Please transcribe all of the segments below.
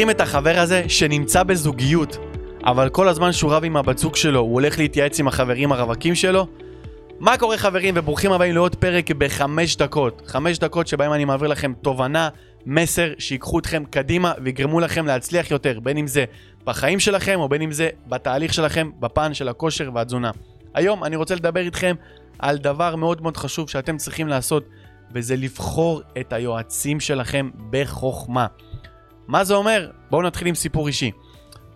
מכירים את החבר הזה שנמצא בזוגיות, אבל כל הזמן שהוא רב עם הבת זוג שלו, הוא הולך להתייעץ עם החברים הרווקים שלו? מה קורה חברים וברוכים הבאים לעוד פרק בחמש דקות. חמש דקות שבהם אני מעביר לכם תובנה, מסר, שיקחו אתכם קדימה ויגרמו לכם להצליח יותר, בין אם זה בחיים שלכם או בין אם זה בתהליך שלכם בפן של הכושר והתזונה. היום אני רוצה לדבר איתכם על דבר מאוד מאוד חשוב שאתם צריכים לעשות, וזה לבחור את היועצים שלכם בחוכמה. מה זה אומר? בואו נתחיל עם סיפור אישי.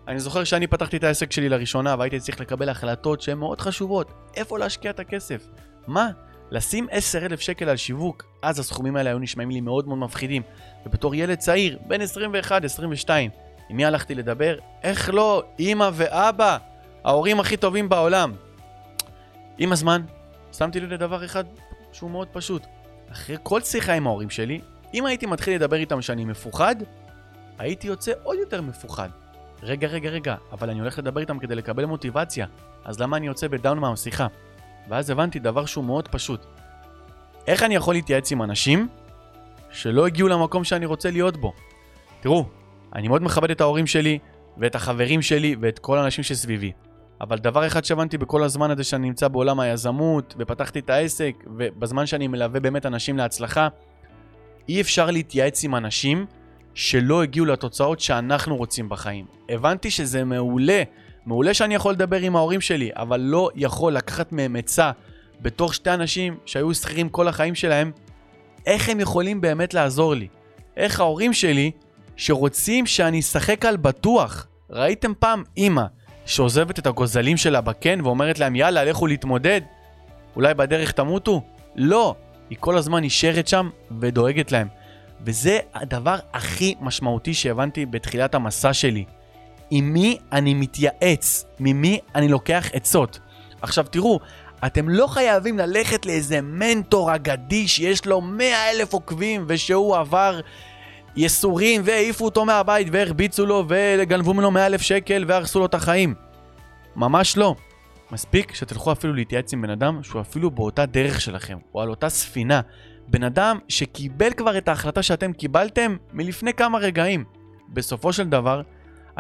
אני זוכר שאני פתחתי את העסק שלי לראשונה והייתי צריך לקבל החלטות שהן מאוד חשובות. איפה להשקיע את הכסף? מה? לשים 10,000 שקל על שיווק, אז הסכומים האלה היו נשמעים לי מאוד מאוד מפחידים. ובתור ילד צעיר, בן 21-22, עם מי הלכתי לדבר? איך לא? אמא ואבא, ההורים הכי טובים בעולם. עם הזמן, שמתי לי לדבר אחד שהוא מאוד פשוט. אחרי כל שיחה עם ההורים שלי, אם הייתי מתחיל לדבר איתם שאני מפוחד, הייתי יוצא עוד יותר מפוחד. רגע, רגע, רגע, אבל אני הולך לדבר איתם כדי לקבל מוטיבציה, אז למה אני יוצא בדאון מהשיחה? ואז הבנתי דבר שהוא מאוד פשוט. איך אני יכול להתייעץ עם אנשים שלא הגיעו למקום שאני רוצה להיות בו? תראו, אני מאוד מכבד את ההורים שלי, ואת החברים שלי, ואת כל האנשים שסביבי. אבל דבר אחד שהבנתי בכל הזמן הזה שאני נמצא בעולם היזמות, ופתחתי את העסק, ובזמן שאני מלווה באמת אנשים להצלחה, אי אפשר להתייעץ עם אנשים שלא הגיעו לתוצאות שאנחנו רוצים בחיים. הבנתי שזה מעולה, מעולה שאני יכול לדבר עם ההורים שלי, אבל לא יכול לקחת מהם עצה בתור שתי אנשים שהיו שכירים כל החיים שלהם, איך הם יכולים באמת לעזור לי? איך ההורים שלי, שרוצים שאני אשחק על בטוח, ראיתם פעם אימא שעוזבת את הגוזלים שלה בקן ואומרת להם יאללה לכו להתמודד? אולי בדרך תמותו? לא, היא כל הזמן נשארת שם ודואגת להם. וזה הדבר הכי משמעותי שהבנתי בתחילת המסע שלי. עם מי אני מתייעץ, ממי אני לוקח עצות. עכשיו תראו, אתם לא חייבים ללכת לאיזה מנטור אגדי שיש לו 100 אלף עוקבים ושהוא עבר ייסורים והעיפו אותו מהבית והרביצו לו וגנבו ממנו 100 אלף שקל והרסו לו את החיים. ממש לא. מספיק שתלכו אפילו להתייעץ עם בן אדם שהוא אפילו באותה דרך שלכם, או על אותה ספינה. בן אדם שקיבל כבר את ההחלטה שאתם קיבלתם מלפני כמה רגעים. בסופו של דבר,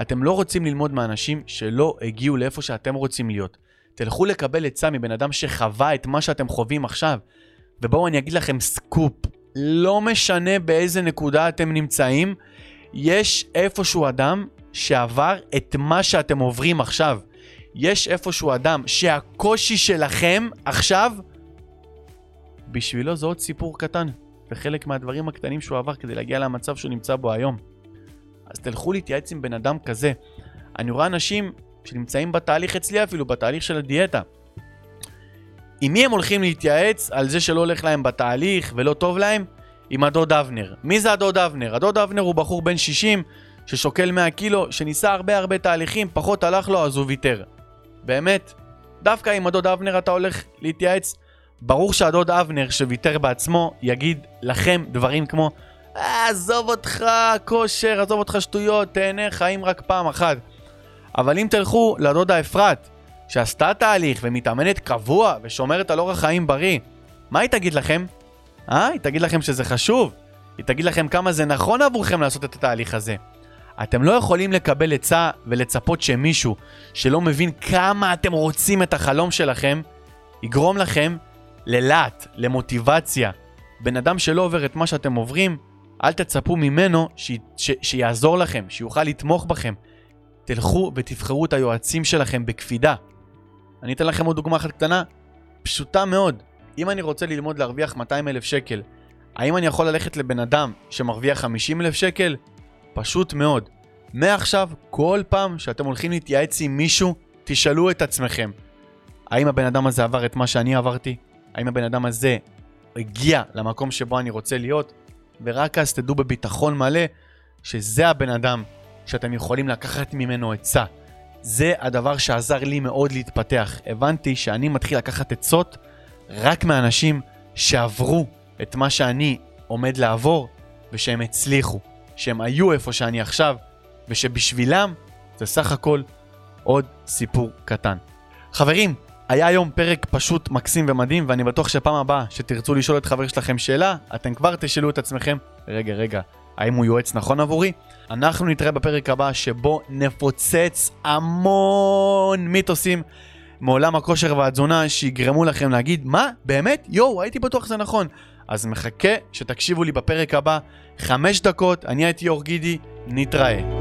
אתם לא רוצים ללמוד מאנשים שלא הגיעו לאיפה שאתם רוצים להיות. תלכו לקבל עצה מבן אדם שחווה את מה שאתם חווים עכשיו. ובואו אני אגיד לכם סקופ, לא משנה באיזה נקודה אתם נמצאים, יש איפשהו אדם שעבר את מה שאתם עוברים עכשיו. יש איפשהו אדם שהקושי שלכם עכשיו בשבילו זה עוד סיפור קטן, וחלק מהדברים הקטנים שהוא עבר כדי להגיע למצב שהוא נמצא בו היום. אז תלכו להתייעץ עם בן אדם כזה. אני רואה אנשים שנמצאים בתהליך אצלי אפילו, בתהליך של הדיאטה. עם מי הם הולכים להתייעץ על זה שלא הולך להם בתהליך ולא טוב להם? עם הדוד אבנר. מי זה הדוד אבנר? הדוד אבנר הוא בחור בן 60 ששוקל 100 קילו, שניסה הרבה הרבה תהליכים, פחות הלך לו אז הוא ויתר. באמת, דווקא עם הדוד אבנר אתה הולך להתייעץ? ברור שהדוד אבנר שוויתר בעצמו יגיד לכם דברים כמו עזוב אותך כושר, עזוב אותך שטויות, תהנה חיים רק פעם אחת. אבל אם תלכו לדודה אפרת, שעשתה תהליך ומתאמנת קבוע ושומרת על אורח חיים בריא, מה היא תגיד לכם? אה? היא תגיד לכם שזה חשוב? היא תגיד לכם כמה זה נכון עבורכם לעשות את התהליך הזה. אתם לא יכולים לקבל עצה ולצפות שמישהו שלא מבין כמה אתם רוצים את החלום שלכם, יגרום לכם ללהט, למוטיבציה. בן אדם שלא עובר את מה שאתם עוברים, אל תצפו ממנו ש... ש... שיעזור לכם, שיוכל לתמוך בכם. תלכו ותבחרו את היועצים שלכם בקפידה. אני אתן לכם עוד דוגמה אחת קטנה, פשוטה מאוד. אם אני רוצה ללמוד להרוויח 200 אלף שקל, האם אני יכול ללכת לבן אדם שמרוויח 50 אלף שקל? פשוט מאוד. מעכשיו, כל פעם שאתם הולכים להתייעץ עם מישהו, תשאלו את עצמכם, האם הבן אדם הזה עבר את מה שאני עברתי? האם הבן אדם הזה הגיע למקום שבו אני רוצה להיות? ורק אז תדעו בביטחון מלא שזה הבן אדם שאתם יכולים לקחת ממנו עצה. זה הדבר שעזר לי מאוד להתפתח. הבנתי שאני מתחיל לקחת עצות רק מאנשים שעברו את מה שאני עומד לעבור, ושהם הצליחו, שהם היו איפה שאני עכשיו, ושבשבילם זה סך הכל עוד סיפור קטן. חברים, היה היום פרק פשוט מקסים ומדהים, ואני בטוח שפעם הבאה שתרצו לשאול את חבר שלכם שאלה, אתם כבר תשאלו את עצמכם, רגע, רגע, האם הוא יועץ נכון עבורי? אנחנו נתראה בפרק הבא שבו נפוצץ המון מיתוסים מעולם הכושר והתזונה שיגרמו לכם להגיד מה? באמת? יואו, הייתי בטוח שזה נכון. אז מחכה שתקשיבו לי בפרק הבא, חמש דקות, אני הייתי אור גידי, נתראה.